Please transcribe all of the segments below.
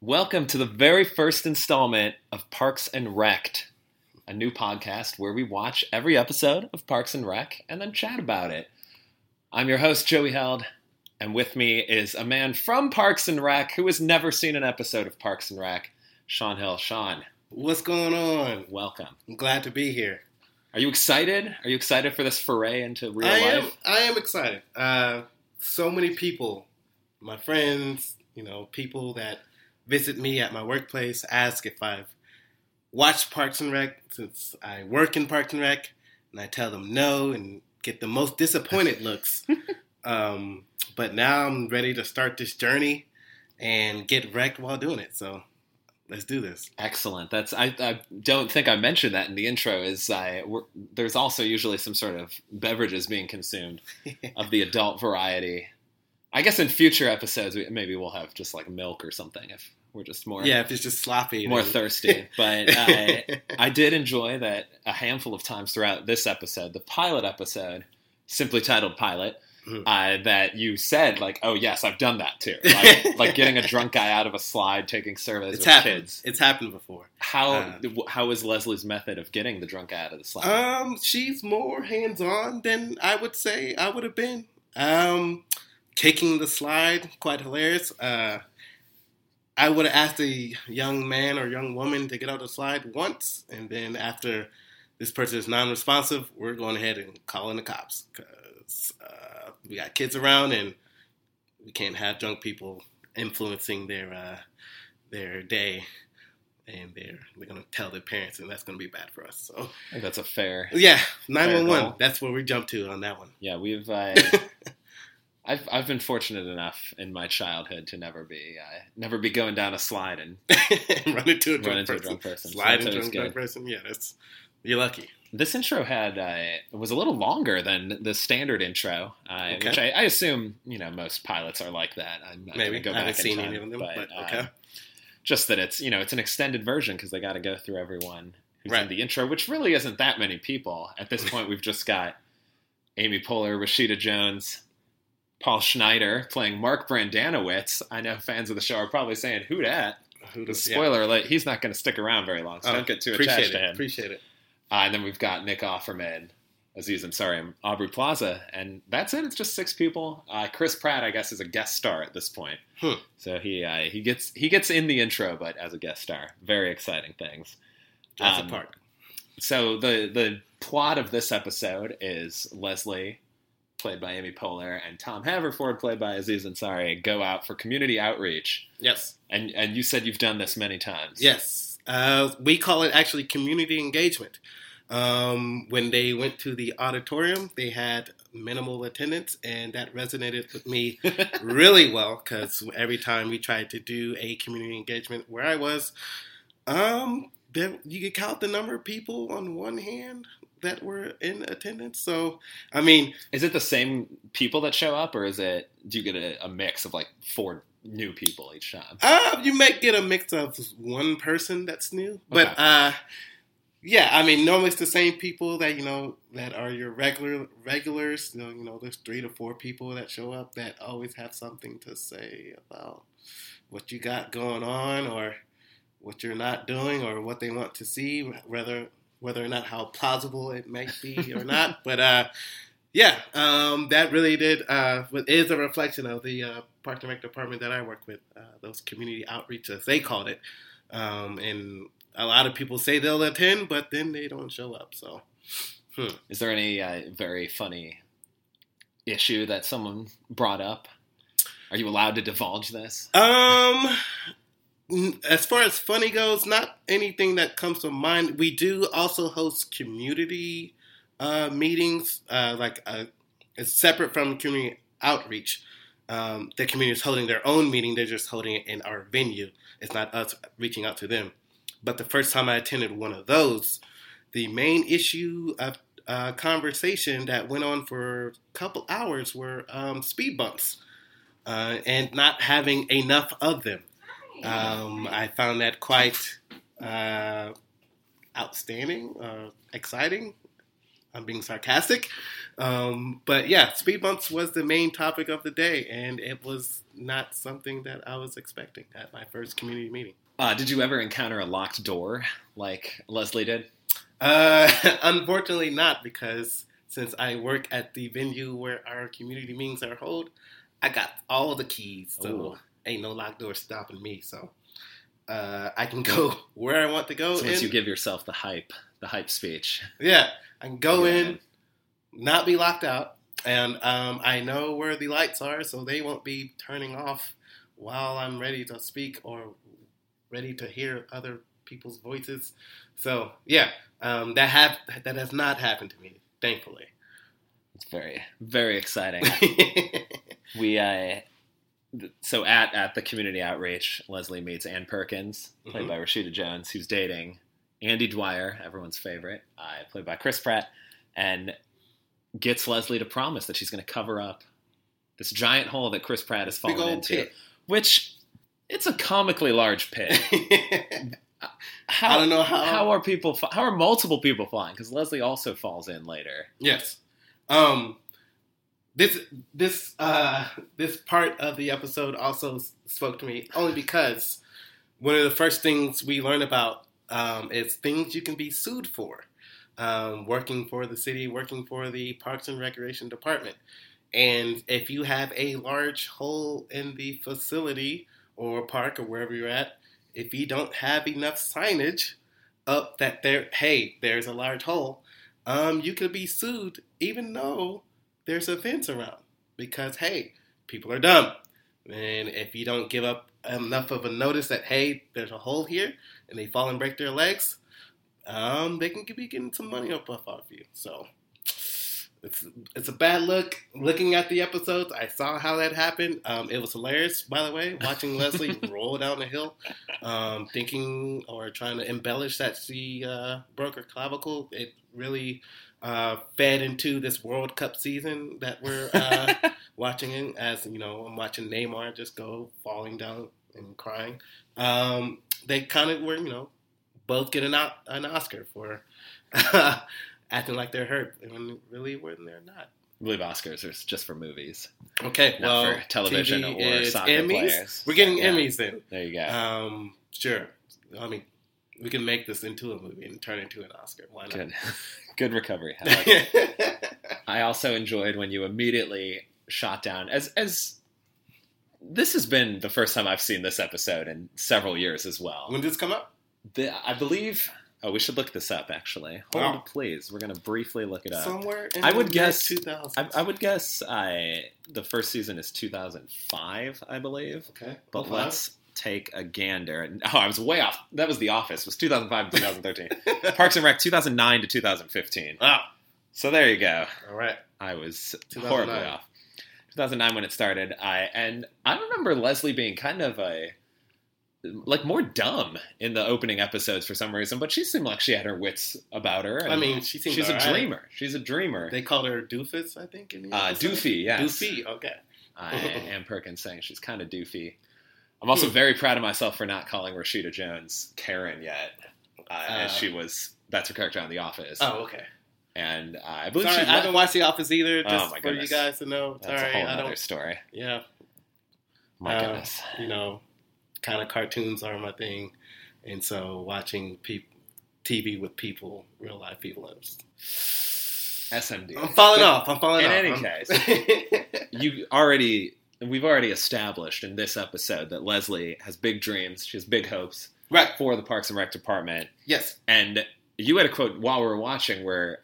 Welcome to the very first installment of Parks and Wrecked, a new podcast where we watch every episode of Parks and Rec and then chat about it. I'm your host, Joey Held, and with me is a man from Parks and Rec who has never seen an episode of Parks and Rec, Sean Hill. Sean, What's going on? welcome. I'm glad to be here. Are you excited? Are you excited for this foray into real I am. life? I am excited. Uh, so many people, my friends, you know, people that visit me at my workplace ask if I've watched Parks and Rec since I work in Parks and Rec, and I tell them no and get the most disappointed looks. um, but now I'm ready to start this journey and get wrecked while doing it. So let's do this. Excellent. That's I, I don't think I mentioned that in the intro. Is I we're, there's also usually some sort of beverages being consumed of the adult variety. I guess in future episodes we, maybe we'll have just like milk or something if we're just more yeah, if it's just sloppy, more then- thirsty. But I, I did enjoy that a handful of times throughout this episode, the pilot episode, simply titled "Pilot." Mhm. Uh, that you said like, oh yes, I've done that too, like, like getting a drunk guy out of a slide, taking surveys it's with happened. kids. It's happened before. How Uh, how is Leslie's method of getting the drunk guy out of the slide? Um, she's more hands on than I would say I would have been. Um, kicking the slide, quite hilarious. Uh, I would have asked a young man or young woman to get out of the slide once, and then after this person is non-responsive, we're going ahead and calling the cops because uh, we got kids around and we can't have drunk people influencing their uh, their day. And they're they're gonna tell their parents, and that's gonna be bad for us. So I think that's a fair. yeah, nine one one. That's where we jump to on that one. Yeah, we've. Uh, I've I've been fortunate enough in my childhood to never be uh, never be going down a slide and Run into a drunk Run into a person. drunk person. Slide So into a drunk person. Yeah, that's you're lucky. This intro had uh, was a little longer than the standard intro, uh, Okay. which I, I assume you know most pilots are like that. I'm not Maybe go I back haven't seen time, any of them, but, uh, okay. just that it's you know it's an extended version because they got to go through everyone who's in the intro, which really isn't that many people at this point. We've just got Amy Poehler, Rashida Jones, Paul Schneider playing Mark Brendanawicz. I know fans of the show are probably saying, "Who dat?" Who does- yeah. Spoiler alert: He's not going to stick around very long, so Oh, don't get too attached it. to him. Appreciate it. Uh, and then we've got Nick Offerman, Aziz Ansari, Aubrey Plaza, and that's it. It's just six people. Uh, Chris Pratt, I guess, is a guest star at this point, Hmm. so he uh, he gets he gets in the intro, but as a guest star. Very exciting things. Jurassic Um, part. So the the plot of this episode is Leslie, played by Amy Poehler, and Tom Haverford, played by Aziz Ansari, go out for community outreach. Yes. And and you said you've done this many times. Yes. Uh, we call it actually community engagement. Um, when they went to the auditorium, they had minimal attendance, and that resonated with me really well because every time we tried to do a community engagement where I was, um, there, you could count the number of people on one hand that were in attendance. So, I mean, Is it the same people that show up, or is it do you get a, a mix of like four new people each time? Uh, you might get a mix of one person that's new, but Okay. uh, yeah, I mean, normally it's the same people that you know that are your regular regulars. You know, you know, there's three to four people that show up that always have something to say about what you got going on, or what you're not doing, or what they want to see, whether whether or not how plausible it might be or not. But uh, yeah, um, that really did uh, is a reflection of the uh, Park and Rec department that I work with. Uh, those community outreach, as they called it, um, and a lot of people say they'll attend, but then they don't show up. So Is there any uh, very funny issue that someone brought up? Are you allowed to divulge this? Um, as far as funny goes, not anything that comes to mind. We do also host community uh, meetings, uh, like uh, it's separate from community outreach. Um, the community is holding their own meeting; they're just holding it in our venue. It's not us reaching out to them. But the first time I attended one of those, the main issue of uh, conversation that went on for a couple hours were um, speed bumps uh, and not having enough of them. Um, I found that quite uh, outstanding, uh, exciting. I'm being sarcastic. Um, but yeah, speed bumps was the main topic of the day, and it was not something that I was expecting at my first community meeting. Uh, did you ever encounter a locked door like Leslie did? Uh, unfortunately, not because since I work at the venue where our community meetings are held, I got all the keys, so Ooh. ain't no locked door stopping me. So uh, I can go where I want to go. So once and- you give yourself the hype, the hype speech. yeah, I can go Yeah. in, not be locked out, and um, I know where the lights are, so they won't be turning off while I'm ready to speak or ready to hear other people's voices. So yeah, um, that have that has not happened to me, thankfully. It's very, very exciting. we uh, so at at the community outreach, Leslie meets Ann Perkins, played Mhm. by Rashida Jones, who's dating Andy Dwyer, everyone's favorite, uh, played by Chris Pratt, and gets Leslie to promise that she's going to cover up this giant hole that Chris Pratt has fallen into, pit. which it's a comically large pit. How I don't know how. how are people? How are multiple people falling? Because Leslie also falls in later. Yes. Um this this uh this part of the episode also spoke to me only because one of the first things we learn about um, is things you can be sued for. Um, working for the city, working for the Parks and Recreation Department. And if you have a large hole in the facility or park or wherever you're at, if you don't have enough signage up that there, hey, there's a large hole, um, you could be sued even though there's a fence around because hey, people are dumb, and if you don't give up enough of a notice that hey, there's a hole here, and they fall and break their legs, um, they can be getting some money up off of you. So it's it's a bad look. Looking at the episodes, I saw how that happened. Um, it was hilarious, by the way, watching Leslie roll down the hill, um, thinking or trying to embellish that she uh, broke her clavicle. It really uh, fed into this World Cup season that we're uh, watching in. As you know, I'm watching Neymar just go falling down and crying. Um, they kind of were, you know, both get an, an Oscar for acting like they're hurt when really when they're not. I believe Oscars are just for movies, Okay, well, for television TV or soccer Emmys. players. We're getting Yeah. Emmys then. There you go. Um, sure. I mean, we can make this into a movie and turn it into an Oscar. Why not? Good, good recovery. I. I also enjoyed when you immediately shot down as as. This has been the first time I've seen this episode in several years as well. when did this come up? The, I believe. Oh, we should look this up. Actually, hold Wow. please. We're gonna briefly look it up. Somewhere in I would the guess-. I, I would guess I the first season is 2005, I believe. Okay, But let's take a gander. Oh, I was way off. That was The Office. It was 2005 to 2013. Parks and Rec 2009 to 2015. Wow. So there you go. All right. I was horribly off. 2009 when it started. I and I remember Leslie being kind of a like more dumb in the opening episodes for some reason, but she seemed like she had her wits about her. I mean, she seems she's a right. dreamer. She's a dreamer. They called her Doofus, I think. In the Uh, doofy, yes. Doofy. Okay. uh, Ann Perkins saying she's kind of doofy. I'm also Hmm. very proud of myself for not calling Rashida Jones Karen yet, uh, Uh, as she was. That's her character on The Office, Oh, okay. And uh, I believe Sorry, she. I haven't watched The Office either. Oh, Just my for you guys to know. that's Sorry, a whole I other don't. story. Yeah. My Uh, goodness. You know, kind of cartoons are my thing, and so watching peop- TV with people, real life people, is- SMD. I'm falling But off. I'm falling In off. In any I'm- case. You already. We've already established in this episode that Leslie has big dreams. She has big hopes right. for the Parks and Rec department. Yes. And you had a quote while we were watching where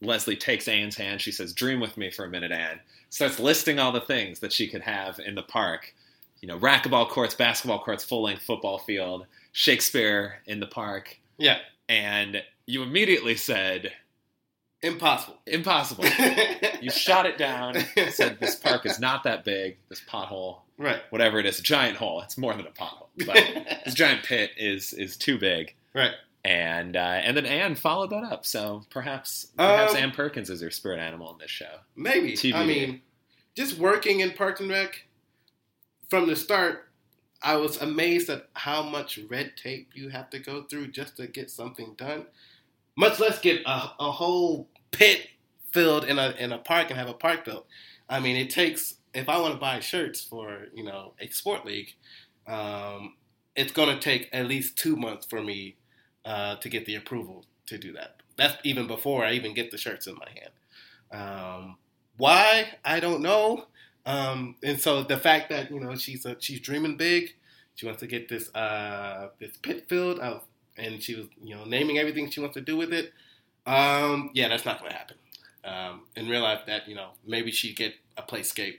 Leslie takes Ann's hand. She says, Dream with me for a minute, Ann. Starts listing all the things that she could have in the park. You know, racquetball courts, basketball courts, full length football field, Shakespeare in the park. Yeah. And you immediately said, Impossible. Impossible. You shot it down, said, This park is not that big. This pothole, right. whatever it is, a giant hole. It's more than a pothole. But this giant pit is is too big. right. And uh, and then Ann followed that up. So perhaps perhaps Um, Ann Perkins is your spirit animal in this show. Maybe. TBD. I mean, just working in Parks and Rec from the start, I was amazed at how much red tape you have to go through just to get something done. Much less get a, a whole pit filled in a in a park and have a park built. I mean, it takes if I want to buy shirts for you know a sport league, um, it's going to take at least two months for me uh, to get the approval to do that. That's even before I even get the shirts in my hand. Um, why I don't know. Um, and so the fact that you know she's a, she's dreaming big, she wants to get this uh, this pit filled out, and she was you know naming everything she wants to do with it. Um, yeah, that's not going to happen. Um, in real life, that you know maybe she'd get a playscape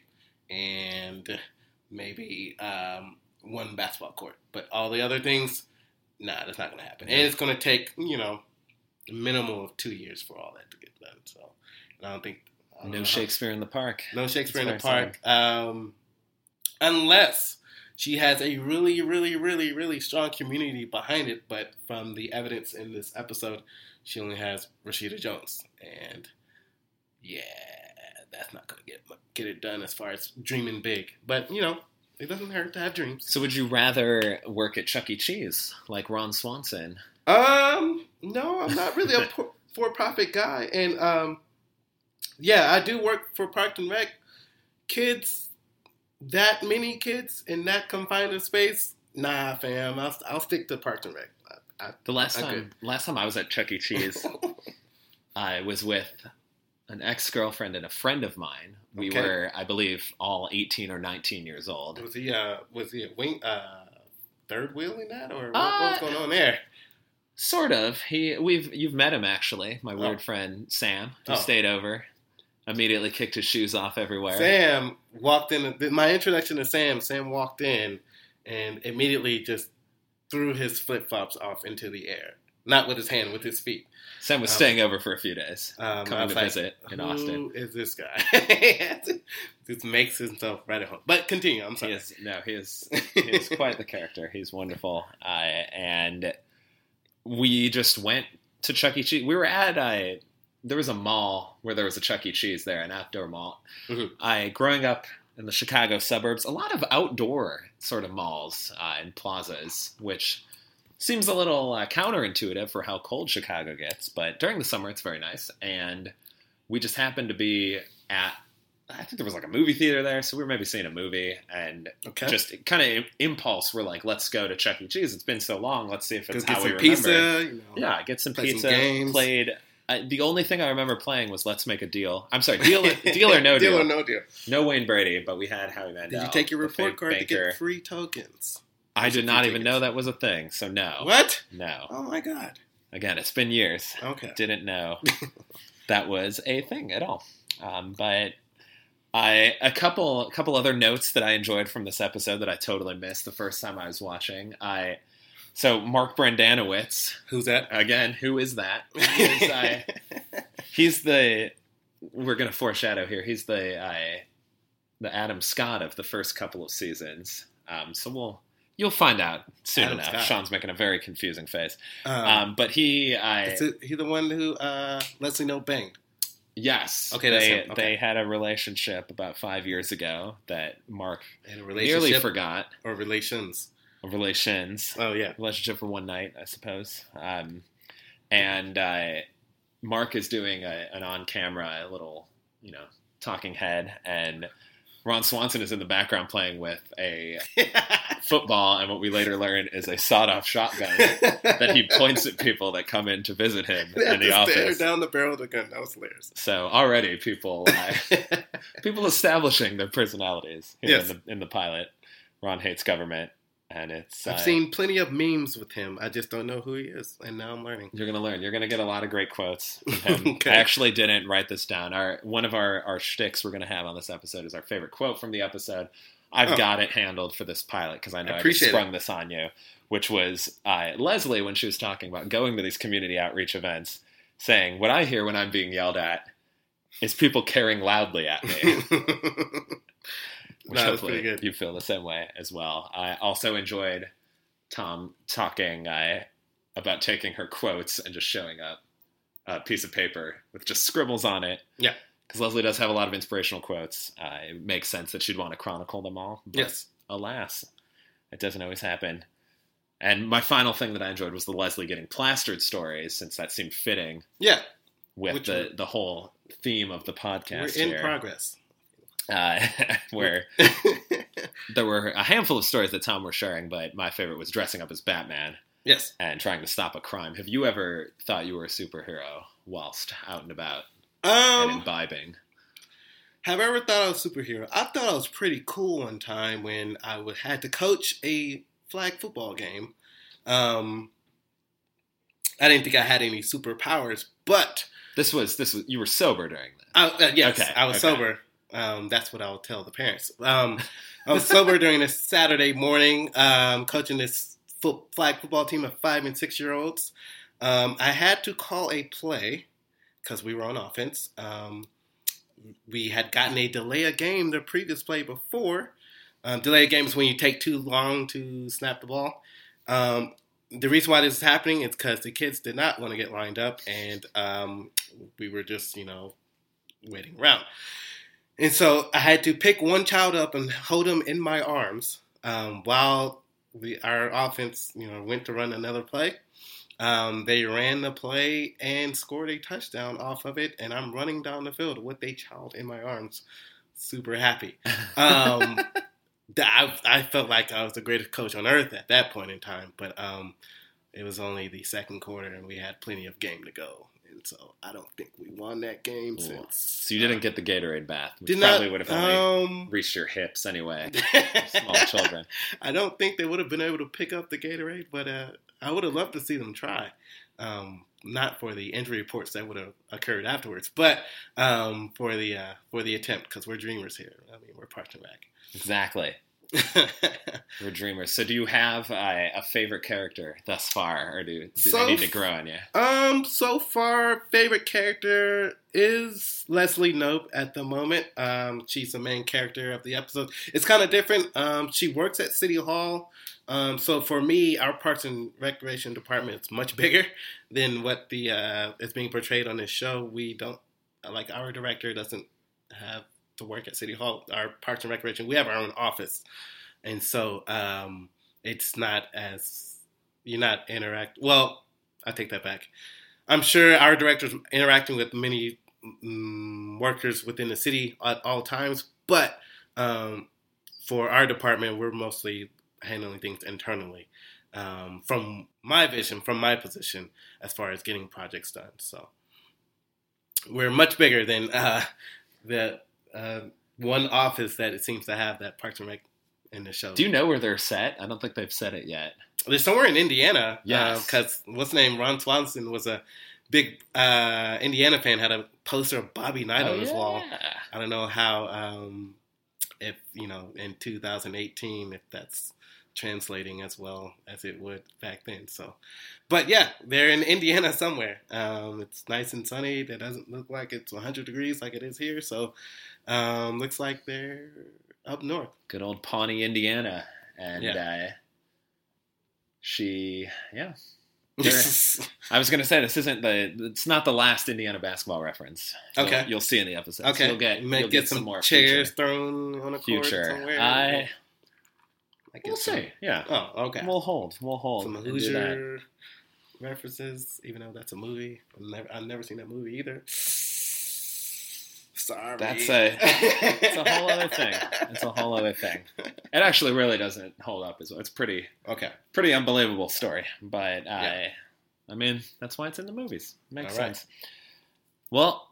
and maybe um, one basketball court, but all the other things, nah, that's not going to happen. And it's going to take you know a minimum of two years for all that to get done. So I don't think I don't No how- Shakespeare in the Park. no Shakespeare in the Park. Um, unless she has a really, really, really, really strong community behind it. But from the evidence in this episode, she only has Rashida Jones, and yeah, that's not gonna get get it done as far as dreaming big. But you know, it doesn't hurt to have dreams. So would you rather work at Chuck E. Cheese like Ron Swanson? Um, no, I'm not really a for profit guy, and um, yeah, I do work for Park and Rec. Kids, that many kids in that confined of space, nah, fam. I'll, I'll stick to Park and Rec. I, I, The last I'm time, last time I was at Chuck E. Cheese, I was with an ex-girlfriend and a friend of mine. We Okay. were, I believe, all 18 or 19 years old. was he uh was he a wing uh third wheel in that or what, Uh, what's going on there? Sort of. He, we've, you've met him actually. My Oh. weird friend Sam, who Oh. stayed over, immediately kicked his shoes off everywhere. Sam walked in. My introduction to Sam. Sam walked in and immediately just threw his flip flops off into the air, not with his hand, with his feet. Sam was Um, staying over for a few days, Um, coming to like, visit in Who Austin. is this guy? just makes himself right at home. But continue. I'm He sorry. is no, he is he is quite the character. He's wonderful. Uh, and we just went to Chuck E. Cheese. We were at uh, there was a mall where there was a Chuck E. Cheese there, an outdoor mall. Mhm. I growing up in the Chicago suburbs, a lot of outdoor sort of malls uh, and plazas, which seems a little uh, counterintuitive for how cold Chicago gets. But during the summer, it's very nice, and we just happened to be at. I think there was like a movie theater there, so we were maybe seeing a movie, and Okay. just kind of impulse. We're like, let's go to Chuck E. Cheese. It's been so long. Let's see if it's how we some remember. pizza. You know. Yeah, get some some pizza. games. Played. Uh, the only thing I remember playing was Let's Make a Deal. I'm sorry, Deal, deal or No Deal. deal or no deal. No Wayne Brady, but we had Howie Mandel. Did you take your report card to get free tokens? I did not even know that was a thing. So no, What? no. Oh my god. Again, it's been years. Okay. Didn't know that was a thing at all. Um, but I a couple a couple other notes that I enjoyed from this episode that I totally missed the first time I was watching. I so Mark Brendanawicz Who's that? again. Who is that? He is, uh, he's the we're gonna foreshadow here. He's the uh, the Adam Scott of the first couple of seasons. Um, so we'll you'll find out soon Adam enough. Scott. Sean's making a very confusing face. um, Um, but he, I is it, he the one who uh, Leslie No banged? yes, Okay, they. Okay. they had a relationship about five years ago that Mark nearly forgot. or relations? Relations, Oh yeah. relationship for one night, I suppose. Um, and uh, Mark is doing a, an on-camera little, you know, talking head, and Ron Swanson is in the background playing with a football, and what we later learn is a sawed-off shotgun that he points at people that come in to visit him in the office. down the barrel of the gun. That was hilarious. So already people uh, people establishing their personalities Yes. in the in the pilot. Ron hates government, and it's I've uh, seen plenty of memes with him. I just don't know who he is, and now I'm learning. You're gonna learn. You're gonna get a lot of great quotes. Okay. I actually didn't write this down. Our one of our our shticks we're gonna have on this episode is our favorite quote from the episode. I've Oh. got it handled for this pilot because I know I I, just sprung this on you, which was uh, Leslie when she was talking about going to these community outreach events, saying, "What I hear when I'm being yelled at is people caring loudly at me." which No, hopefully pretty good. you feel the same way as well. I also enjoyed Tom talking uh, about taking her quotes and just showing up a piece of paper with just scribbles on it. Yeah. Because Leslie does have a lot of inspirational quotes. Uh, it makes sense that she'd want to chronicle them all. But yes. Alas, It doesn't always happen. And my final thing that I enjoyed was the Leslie getting plastered stories, since that seemed fitting Yeah, with Which the, the whole theme of the podcast we're in here, progress. Uh, where there were a handful of stories that Tom was sharing, but my favorite was dressing up as Batman yes. and trying to stop a crime. Have you ever thought you were a superhero whilst out and about and Um, imbibing? have I ever thought I was a superhero? I thought I was pretty cool one time when I would, had to coach a flag football game. Um, I didn't think I had any superpowers, but This was this was you were sober during that. I, uh, yes, Okay, I was okay. sober. Um, that's what I'll tell the parents. Um, I was sober during a Saturday morning, um, coaching this flag football team of five and six year olds. Um, I had to call a play because we were on offense. Um, we had gotten a delay a game the previous play before. Um, delay a game is when you take too long to snap the ball. The reason why this is happening is because the kids did not want to get lined up, and we were just, you know, waiting around. And so I had to pick one child up and hold him in my arms um, while we, our offense, you know, went to run another play. Um, they ran the play and scored a touchdown off of it, and I'm running down the field with a child in my arms, super happy. Um, I, I felt like I was the greatest coach on earth at that point in time, but um, it was only the second quarter, and we had plenty of game to go, and so I don't think we won that game Cool. since. So you didn't get the Gatorade bath, which Did probably not would have only um, reached your hips anyway. Small children. I don't think they would have been able to pick up the Gatorade, but uh, I would have loved to see them try. Um, not for the injury reports that would have occurred afterwards, but um, for the uh, for the attempt because we're dreamers here. I mean, we're Parks Back. Exactly. We're dreamers. So do you have a, a favorite character thus far, or do, do So they need to grow on you? Um, so far, favorite character is Leslie Knope at the moment. Um, she's the main character of the episode. It's kind of different. Um, she works at City Hall. Um, so for me, our Parks and Recreation department is much bigger than what the uh, is being portrayed on this show. We don't like our director doesn't have to work at City Hall. Our Parks and Recreation, we have our own office, and so um, it's not as you're not interact. Well, I take that back. I'm sure our director's interacting with many mm, workers within the city at all times, but um, for our department, we're mostly handling things internally. Um, from my vision, from my position, as far as getting projects done, so we're much bigger than uh, the uh, one office that it seems to have that Parks and Rec in the show. Do you know where they're set? I don't think they've said it yet. They're somewhere in Indiana. Yes. Because what's his name? Ron Swanson was a big uh, Indiana fan, had a poster of Bobby Knight Oh, on his wall. I don't know how, um, if, you know, in 2018, if that's translating as well as it would back then. So, but yeah, they're in Indiana somewhere. Um, it's nice and sunny. It doesn't look like it's 100 degrees like it is here. So, um, looks like they're up north. Good old Pawnee, Indiana, and Yeah. uh, she, yeah. I was gonna say this isn't the. It's not the last Indiana basketball reference. You'll- Okay. you'll, see in the episode. Okay, you'll get you you'll get, some, more chairs future. thrown on a court future. somewhere. I Get we'll see. Yeah, Oh, okay. we'll hold. We'll hold. some. Hoosier references, even though that's a movie. I've never, I've never seen that movie either. Sorry. That's a- It's a whole other thing. It's a whole other thing. It actually really doesn't hold up as well. It's pretty Okay. pretty unbelievable story. But I, Yeah. I mean, that's why it's in the movies. Makes All right. sense. Well,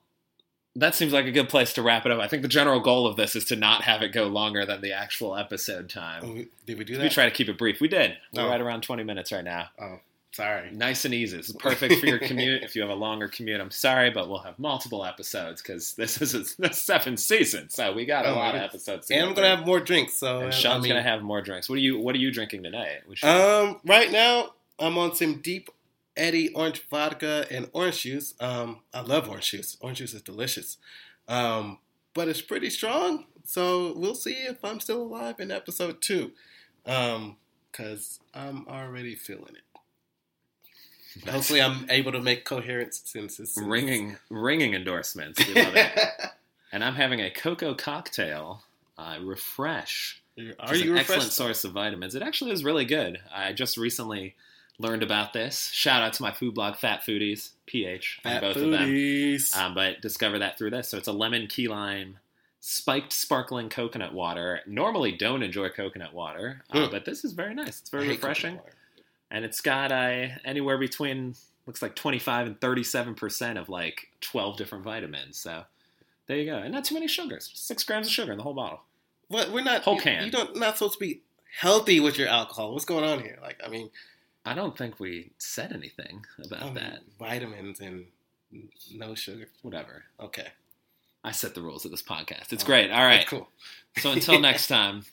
that seems like a good place to wrap it up. I think the general goal of this is to not have it go longer than the actual episode time. Oh, we- Did we do that? We try to keep it brief. We did. We're Oh. right around 20 minutes right now. Oh, sorry. Nice and easy. This is perfect for your commute. if you have a longer commute, I'm sorry, but we'll have multiple episodes because this is the seventh season, so we got a Oh, lot of episodes. And I'm gonna have more drinks. So And I Sean's mean, gonna have more drinks. What are you What are you drinking tonight? Um, right now I'm on some deep Eddy orange vodka and orange juice. Um, I love orange juice. Orange juice is delicious. Um, but it's pretty strong. So we'll see if I'm still alive in episode two. Um, cause I'm already feeling it. Hopefully I'm able to make coherent sentences. ringing ringing endorsements. We love it. and I'm having a COCO cocktail. Uh, refresh Are you an refreshed? excellent source of vitamins. It actually is really good. I just recently learned about this. Shout out to my food blog, Fat Foodies, PH, Fat both of them. Um, but discover that through this. So it's a lemon key lime spiked sparkling coconut water. Normally don't enjoy coconut water, uh, but this is very nice. It's very refreshing. And it's got uh, anywhere between, looks like 25 and 37% of like 12 different vitamins. So there you go. And not too many sugars. Six grams of sugar in the whole bottle. What we're not Whole you- can. You don't not supposed to be healthy with your alcohol. What's going on here? Like, I mean, I don't think we said anything about um, that. vitamins and no sugar. Whatever. Okay, I set the rules of this podcast. It's Oh, great. All right. cool. So until next time,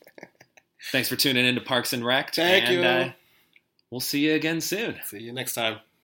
thanks for tuning in to Parks and Rec. Thank and, you. Uh, we'll see you again soon. See you next time.